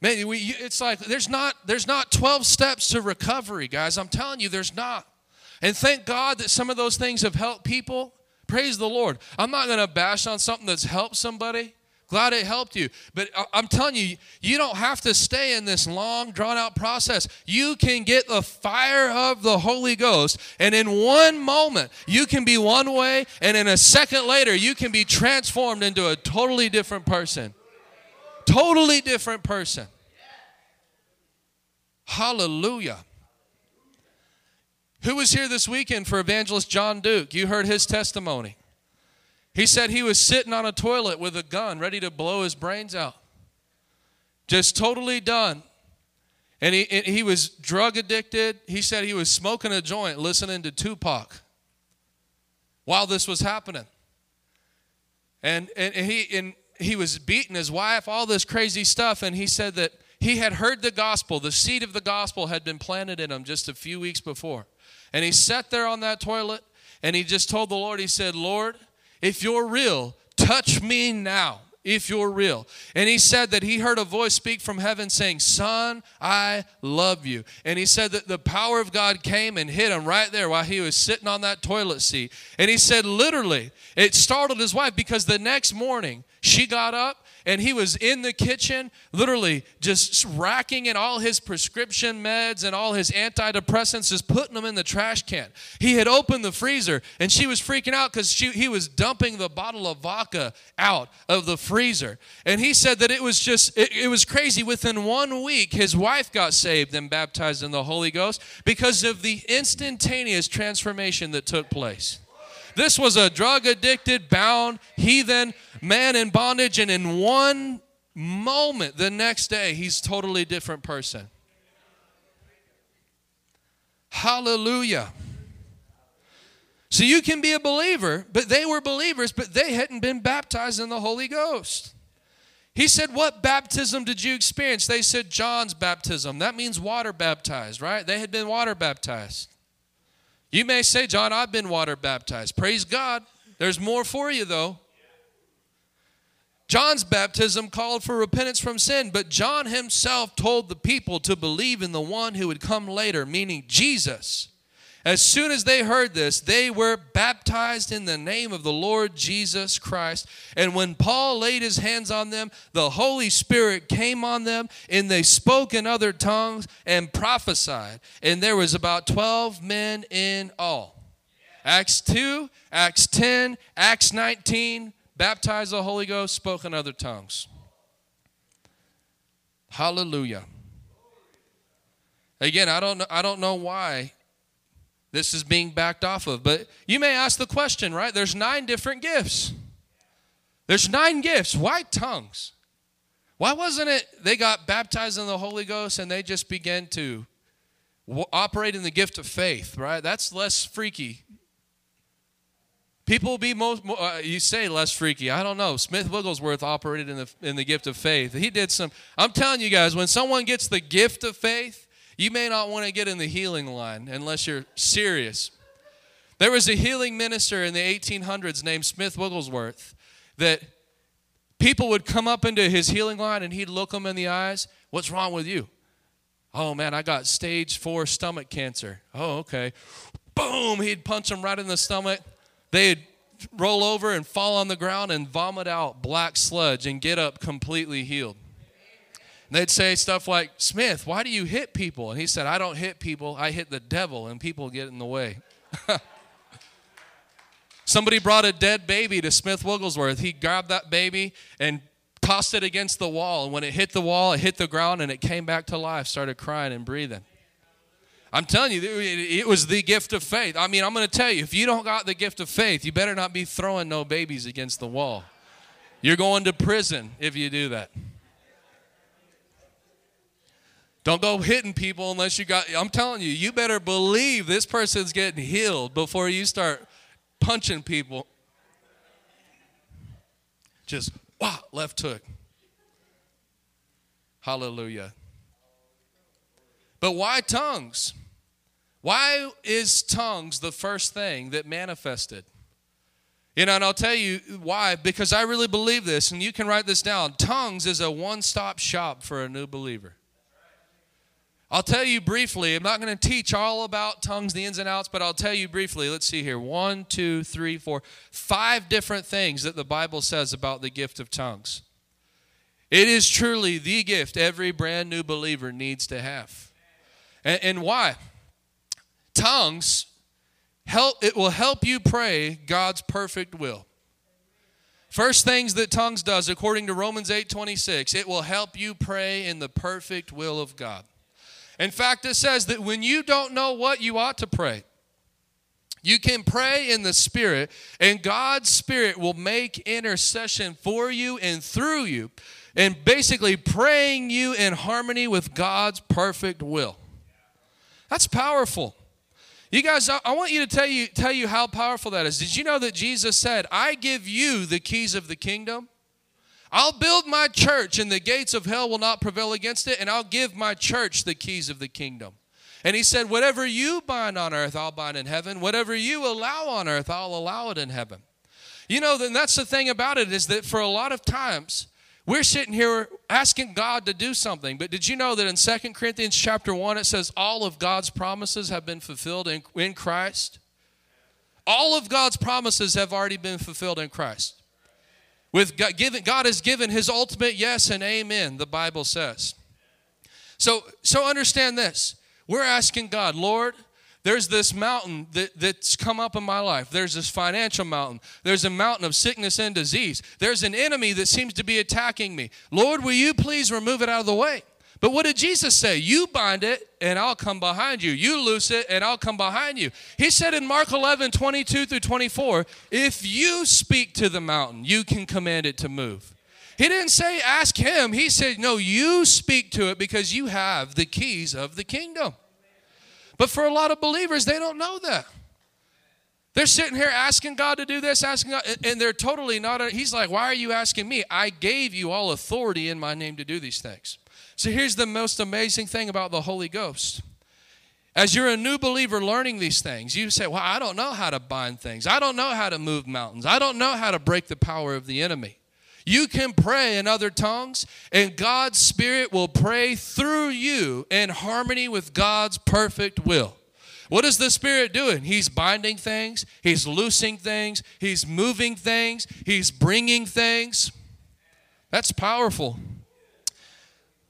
Man, we, it's like there's not there's not 12 steps to recovery, guys. I'm telling you, there's not. And thank God that some of those things have helped people. Praise the Lord. I'm not going to bash on something that's helped somebody. Glad it helped you. But I'm telling you, you don't have to stay in this long, drawn out process. You can get the fire of the Holy Ghost, and in one moment, you can be one way, and in a second later, you can be transformed into a totally different person. Totally different person. Hallelujah. Who was here this weekend for evangelist John Duke? You heard his testimony. He said he was sitting on a toilet with a gun ready to blow his brains out. Just totally done. And he, he was drug addicted. He said he was smoking a joint listening to Tupac while this was happening. And, and, he, and he was beating his wife, all this crazy stuff. And he said that he had heard the gospel, the seed of the gospel had been planted in him just a few weeks before. And he sat there on that toilet and he just told the Lord, he said, Lord, if you're real, touch me now if you're real. And he said that he heard a voice speak from heaven saying, Son, I love you. And he said that the power of God came and hit him right there while he was sitting on that toilet seat. And he said, literally, it startled his wife because the next morning she got up and he was in the kitchen, literally just racking in all his prescription meds and all his antidepressants, just putting them in the trash can. He had opened the freezer, and she was freaking out because he was dumping the bottle of vodka out of the freezer. And he said that it was just, it, it was crazy. Within one week, his wife got saved and baptized in the Holy Ghost because of the instantaneous transformation that took place. This was a drug addicted, bound, heathen man in bondage, and in one moment, the next day, he's totally different person. Hallelujah. So you can be a believer, but they were believers, but they hadn't been baptized in the Holy Ghost. He said, What baptism did you experience? They said, John's baptism. That means water baptized, right? They had been water baptized. You may say, John, I've been water baptized. Praise God. There's more for you, though. John's baptism called for repentance from sin, but John himself told the people to believe in the one who would come later, meaning Jesus. As soon as they heard this, they were baptized in the name of the Lord Jesus Christ. And when Paul laid his hands on them, the Holy Spirit came on them, and they spoke in other tongues and prophesied. And there was about 12 men in all. Acts 2, Acts 10, Acts 19, baptized the Holy Ghost, spoke in other tongues. Hallelujah. Again, I don't know, I don't know why this is being backed off of. But you may ask the question, right? There's nine different gifts. There's nine gifts. Why tongues? Why wasn't it they got baptized in the Holy Ghost and they just began to operate in the gift of faith, right? That's less freaky. People will be most, uh, you say less freaky. I don't know. Smith Wigglesworth operated in the, in the gift of faith. He did some, I'm telling you guys, when someone gets the gift of faith, you may not want to get in the healing line unless you're serious. There was a healing minister in the 1800s named Smith Wigglesworth that people would come up into his healing line and he'd look them in the eyes. What's wrong with you? Oh man, I got stage four stomach cancer. Oh, okay. Boom, he'd punch them right in the stomach. They'd roll over and fall on the ground and vomit out black sludge and get up completely healed. And they'd say stuff like, Smith, why do you hit people? And he said, I don't hit people, I hit the devil, and people get in the way. (laughs) Somebody brought a dead baby to Smith Wigglesworth. He grabbed that baby and tossed it against the wall. And when it hit the wall, it hit the ground and it came back to life, started crying and breathing. I'm telling you, it was the gift of faith. I mean, I'm going to tell you, if you don't got the gift of faith, you better not be throwing no babies against the wall. You're going to prison if you do that. Don't go hitting people unless you got, I'm telling you, you better believe this person's getting healed before you start punching people. Just, wow, left hook. Hallelujah. But why tongues? Why is tongues the first thing that manifested? You know, and I'll tell you why, because I really believe this, and you can write this down. Tongues is a one stop shop for a new believer. I'll tell you briefly. I'm not going to teach all about tongues, the ins and outs, but I'll tell you briefly. Let's see here. One, two, three, four, five different things that the Bible says about the gift of tongues. It is truly the gift every brand new believer needs to have. And, and why? Tongues help it will help you pray God's perfect will. First things that tongues does according to Romans 8:26, it will help you pray in the perfect will of God. In fact, it says that when you don't know what you ought to pray, you can pray in the Spirit, and God's Spirit will make intercession for you and through you, and basically praying you in harmony with God's perfect will. That's powerful. You guys, I want you to tell you tell you how powerful that is. Did you know that Jesus said, "I give you the keys of the kingdom"? I'll build my church, and the gates of hell will not prevail against it, and I'll give my church the keys of the kingdom. And he said, Whatever you bind on earth, I'll bind in heaven. Whatever you allow on earth, I'll allow it in heaven. You know, then that's the thing about it is that for a lot of times, we're sitting here asking God to do something. But did you know that in Second Corinthians chapter 1, it says all of God's promises have been fulfilled in, in Christ? All of God's promises have already been fulfilled in Christ. With God, given, God has given his ultimate yes and amen, the Bible says. So, so understand this. We're asking God, Lord, there's this mountain that, that's come up in my life. There's this financial mountain. There's a mountain of sickness and disease. There's an enemy that seems to be attacking me. Lord, will you please remove it out of the way? But what did Jesus say? You bind it and I'll come behind you. You loose it and I'll come behind you. He said in Mark 11, 22 through 24, if you speak to the mountain, you can command it to move. He didn't say ask him. He said, no, you speak to it because you have the keys of the kingdom. But for a lot of believers, they don't know that. They're sitting here asking God to do this, asking God, and they're totally not. He's like, Why are you asking me? I gave you all authority in my name to do these things. So here's the most amazing thing about the Holy Ghost. As you're a new believer learning these things, you say, Well, I don't know how to bind things. I don't know how to move mountains. I don't know how to break the power of the enemy. You can pray in other tongues, and God's Spirit will pray through you in harmony with God's perfect will. What is the Spirit doing? He's binding things, He's loosing things, He's moving things, He's bringing things. That's powerful.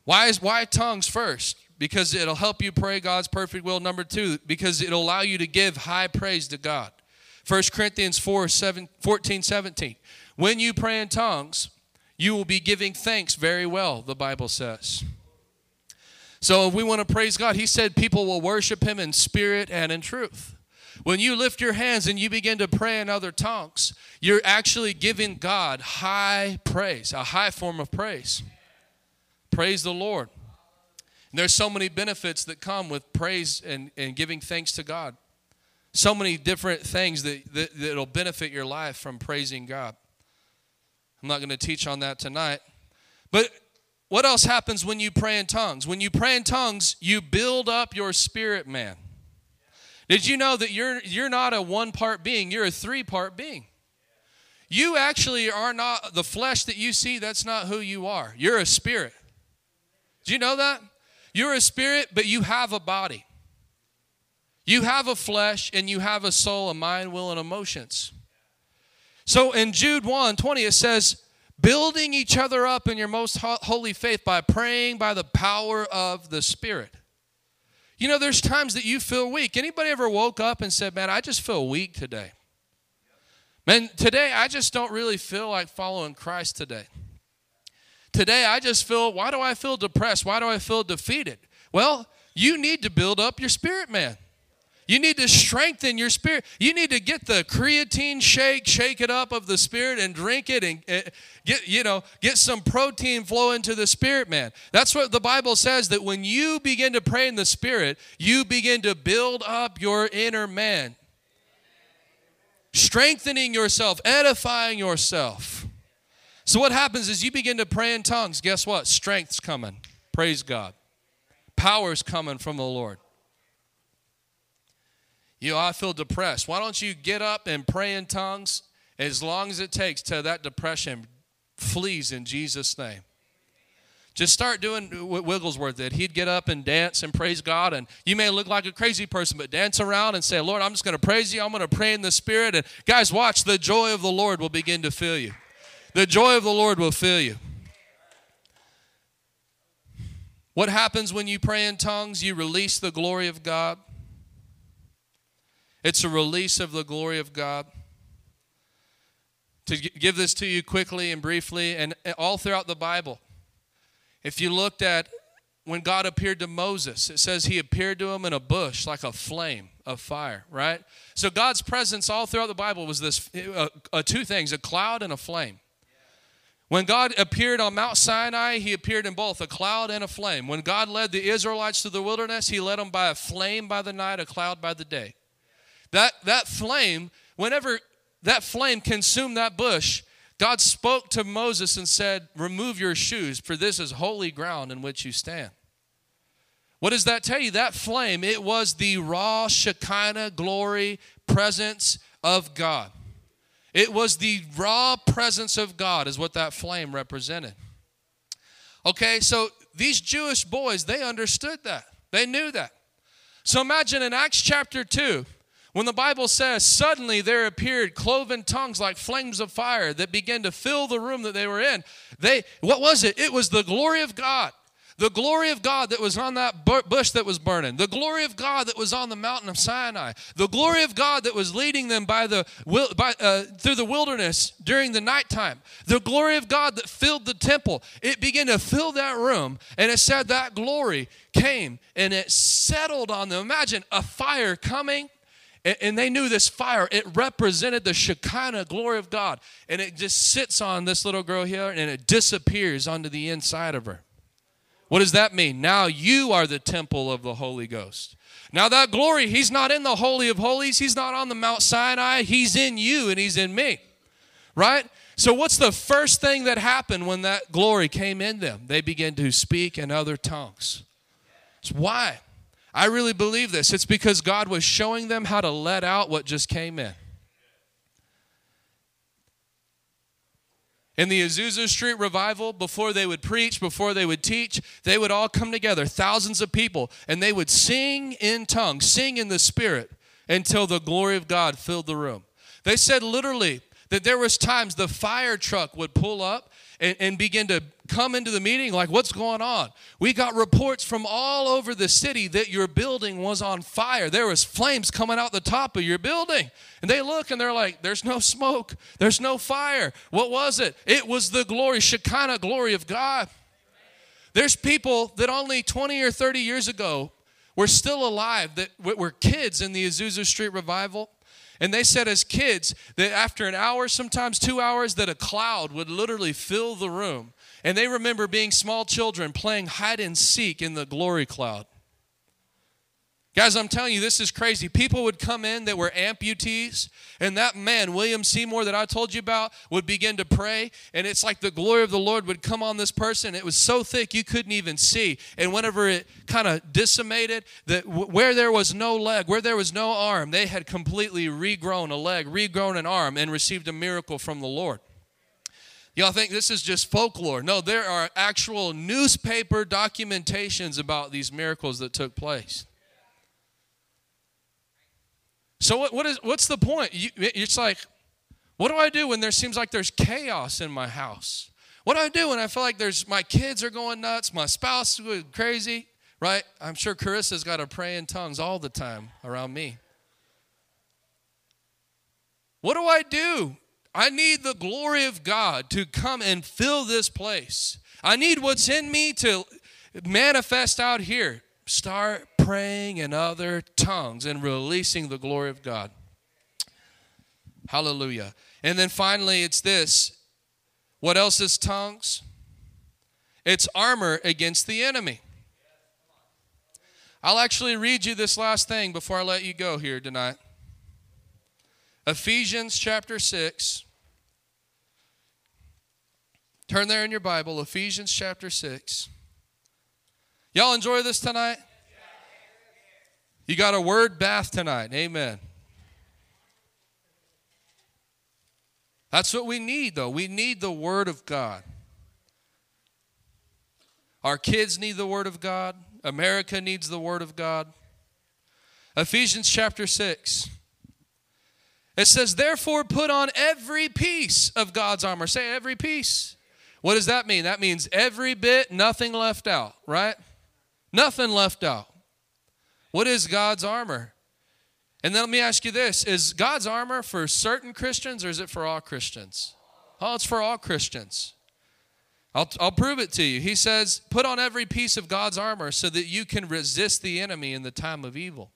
Why is why tongues first? Because it'll help you pray God's perfect will. Number two, because it'll allow you to give high praise to God. 1 Corinthians 4, 7, 14, 17. When you pray in tongues, you will be giving thanks very well, the Bible says. So if we want to praise God, He said people will worship Him in spirit and in truth. When you lift your hands and you begin to pray in other tongues, you're actually giving God high praise, a high form of praise. Praise the Lord. And there's so many benefits that come with praise and, and giving thanks to God. So many different things that, that, that'll benefit your life from praising God. I'm not going to teach on that tonight. But what else happens when you pray in tongues? When you pray in tongues, you build up your spirit man. Did you know that you're you're not a one part being, you're a three part being. You actually are not the flesh that you see, that's not who you are. You're a spirit. Do you know that? You're a spirit, but you have a body. You have a flesh and you have a soul, a mind, will, and emotions. So in Jude 1 20, it says, building each other up in your most holy faith by praying by the power of the Spirit. You know, there's times that you feel weak. Anybody ever woke up and said, Man, I just feel weak today? Man, today I just don't really feel like following Christ today. Today I just feel, why do I feel depressed? Why do I feel defeated? Well, you need to build up your spirit, man. You need to strengthen your spirit. You need to get the creatine shake, shake it up of the spirit and drink it and uh, get, you know, get some protein flow into the spirit, man. That's what the Bible says that when you begin to pray in the spirit, you begin to build up your inner man. Strengthening yourself, edifying yourself. So what happens is you begin to pray in tongues. Guess what? Strength's coming. Praise God. Power's coming from the Lord. You know, I feel depressed. Why don't you get up and pray in tongues as long as it takes till that depression flees in Jesus' name? Just start doing what Wigglesworth did. He'd get up and dance and praise God. And you may look like a crazy person, but dance around and say, Lord, I'm just going to praise you. I'm going to pray in the Spirit. And guys, watch, the joy of the Lord will begin to fill you. The joy of the Lord will fill you. What happens when you pray in tongues? You release the glory of God. It's a release of the glory of God. To give this to you quickly and briefly, and all throughout the Bible, if you looked at when God appeared to Moses, it says he appeared to him in a bush like a flame of fire, right? So God's presence all throughout the Bible was this uh, uh, two things a cloud and a flame. When God appeared on Mount Sinai, he appeared in both a cloud and a flame. When God led the Israelites through the wilderness, he led them by a flame by the night, a cloud by the day. That, that flame, whenever that flame consumed that bush, God spoke to Moses and said, Remove your shoes, for this is holy ground in which you stand. What does that tell you? That flame, it was the raw Shekinah glory presence of God. It was the raw presence of God, is what that flame represented. Okay, so these Jewish boys, they understood that. They knew that. So imagine in Acts chapter 2, when the Bible says, suddenly there appeared cloven tongues like flames of fire that began to fill the room that they were in. They, what was it? It was the glory of God. The glory of God that was on that bush that was burning. The glory of God that was on the mountain of Sinai. The glory of God that was leading them by the by, uh, through the wilderness during the nighttime. The glory of God that filled the temple. It began to fill that room, and it said that glory came and it settled on them. Imagine a fire coming and, they knew this fire, it represented the Shekinah glory of God. And it just sits on this little girl here and it disappears onto the inside of her. What does that mean? Now you are the temple of the Holy Ghost. Now that glory, he's not in the Holy of Holies, he's not on the Mount Sinai, he's in you and he's in me. Right? So, what's the first thing that happened when that glory came in them? They began to speak in other tongues. It's why? I really believe this. It's because God was showing them how to let out what just came in. In the Azusa Street revival, before they would preach, before they would teach, they would all come together, thousands of people, and they would sing in tongues, sing in the Spirit until the glory of God filled the room. They said literally that there was times the fire truck would pull up and, and begin to come into the meeting like what's going on? We got reports from all over the city that your building was on fire. There was flames coming out the top of your building. And they look and they're like there's no smoke. There's no fire. What was it? It was the glory shekinah glory of god. There's people that only 20 or 30 years ago were still alive that were kids in the azusa street revival. And they said, as kids, that after an hour, sometimes two hours, that a cloud would literally fill the room. And they remember being small children playing hide and seek in the glory cloud. Guys, I'm telling you, this is crazy. People would come in that were amputees, and that man, William Seymour, that I told you about, would begin to pray, and it's like the glory of the Lord would come on this person. It was so thick you couldn't even see. And whenever it kind of decimated, that where there was no leg, where there was no arm, they had completely regrown a leg, regrown an arm, and received a miracle from the Lord. Y'all think this is just folklore. No, there are actual newspaper documentations about these miracles that took place. So what, what is what's the point? You, it's like, what do I do when there seems like there's chaos in my house? What do I do when I feel like there's my kids are going nuts, my spouse is crazy, right? I'm sure Carissa's got to pray in tongues all the time around me. What do I do? I need the glory of God to come and fill this place. I need what's in me to manifest out here. Start praying in other tongues and releasing the glory of God. Hallelujah. And then finally, it's this. What else is tongues? It's armor against the enemy. I'll actually read you this last thing before I let you go here tonight. Ephesians chapter 6. Turn there in your Bible, Ephesians chapter 6. Y'all enjoy this tonight? You got a word bath tonight. Amen. That's what we need, though. We need the Word of God. Our kids need the Word of God. America needs the Word of God. Ephesians chapter 6. It says, Therefore, put on every piece of God's armor. Say every piece. What does that mean? That means every bit, nothing left out, right? Nothing left out. What is God's armor? And then let me ask you this Is God's armor for certain Christians or is it for all Christians? Oh, it's for all Christians. I'll, I'll prove it to you. He says, Put on every piece of God's armor so that you can resist the enemy in the time of evil.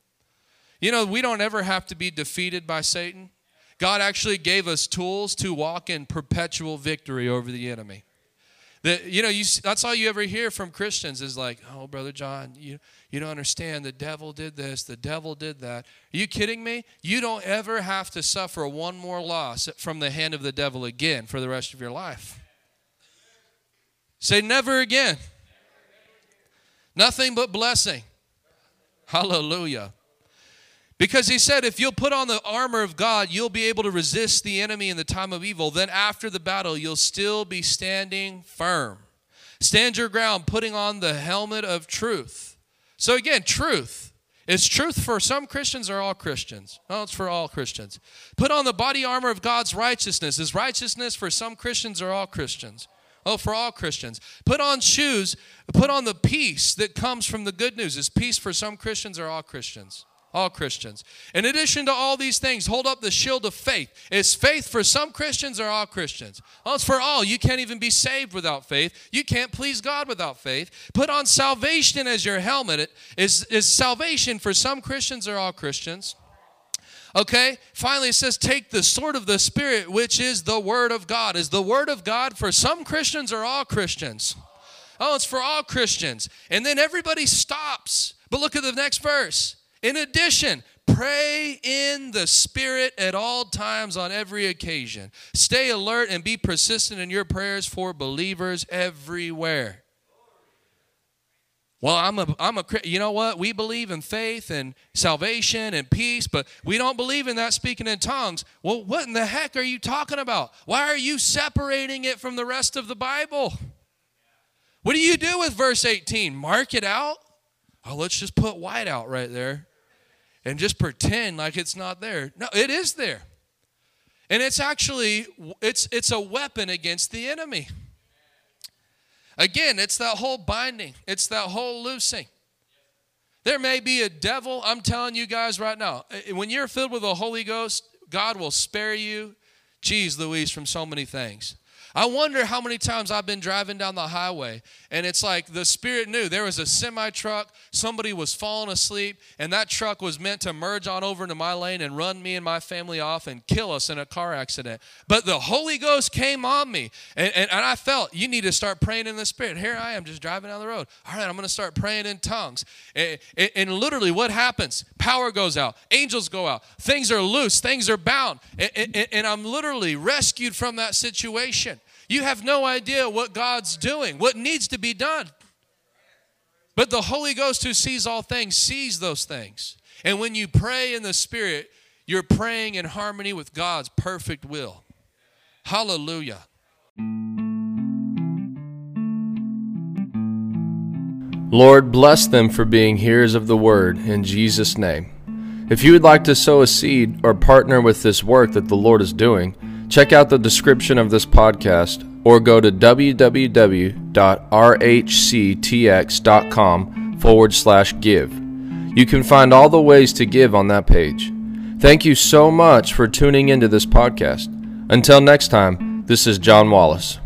You know, we don't ever have to be defeated by Satan. God actually gave us tools to walk in perpetual victory over the enemy. That you know, you, that's all you ever hear from Christians is like, "Oh, brother John, you you don't understand. The devil did this. The devil did that." Are you kidding me? You don't ever have to suffer one more loss from the hand of the devil again for the rest of your life. Say never again. Nothing but blessing. Hallelujah. Because he said, if you'll put on the armor of God, you'll be able to resist the enemy in the time of evil. Then after the battle, you'll still be standing firm. Stand your ground, putting on the helmet of truth. So again, truth. Is truth for some Christians or all Christians? No, it's for all Christians. Put on the body armor of God's righteousness. Is righteousness for some Christians or all Christians? Oh, for all Christians. Put on shoes, put on the peace that comes from the good news. Is peace for some Christians or all Christians? All Christians. In addition to all these things, hold up the shield of faith. Is faith for some Christians or all Christians? Oh, it's for all. You can't even be saved without faith. You can't please God without faith. Put on salvation as your helmet. Is, is salvation for some Christians or all Christians? Okay, finally it says, take the sword of the Spirit, which is the Word of God. Is the Word of God for some Christians or all Christians? Oh, it's for all Christians. And then everybody stops. But look at the next verse. In addition, pray in the Spirit at all times on every occasion. Stay alert and be persistent in your prayers for believers everywhere. Well, I'm a, I'm a, you know what? We believe in faith and salvation and peace, but we don't believe in that speaking in tongues. Well, what in the heck are you talking about? Why are you separating it from the rest of the Bible? What do you do with verse 18? Mark it out? Oh, let's just put white out right there and just pretend like it's not there. No, it is there. And it's actually it's it's a weapon against the enemy. Again, it's that whole binding, it's that whole loosing. There may be a devil, I'm telling you guys right now, eh, when you're filled with the Holy Ghost, God will spare you, geez, Louise, from so many things. I wonder how many times I've been driving down the highway and it's like the Spirit knew there was a semi truck, somebody was falling asleep, and that truck was meant to merge on over into my lane and run me and my family off and kill us in a car accident. But the Holy Ghost came on me and, and, and I felt you need to start praying in the Spirit. Here I am just driving down the road. All right, I'm going to start praying in tongues. And, and, literally, what happens? Power goes out, angels go out, things are loose, things are bound. and, and I'm literally rescued from that situation. You have no idea what God's doing, what needs to be done. But the Holy Ghost, who sees all things, sees those things. And when you pray in the Spirit, you're praying in harmony with God's perfect will. Hallelujah. Lord, bless them for being hearers of the word in Jesus' name. If you would like to sow a seed or partner with this work that the Lord is doing, Check out the description of this podcast or go to www.rhctx.com forward slash give. You can find all the ways to give on that page. Thank you so much for tuning into this podcast. Until next time, this is John Wallace.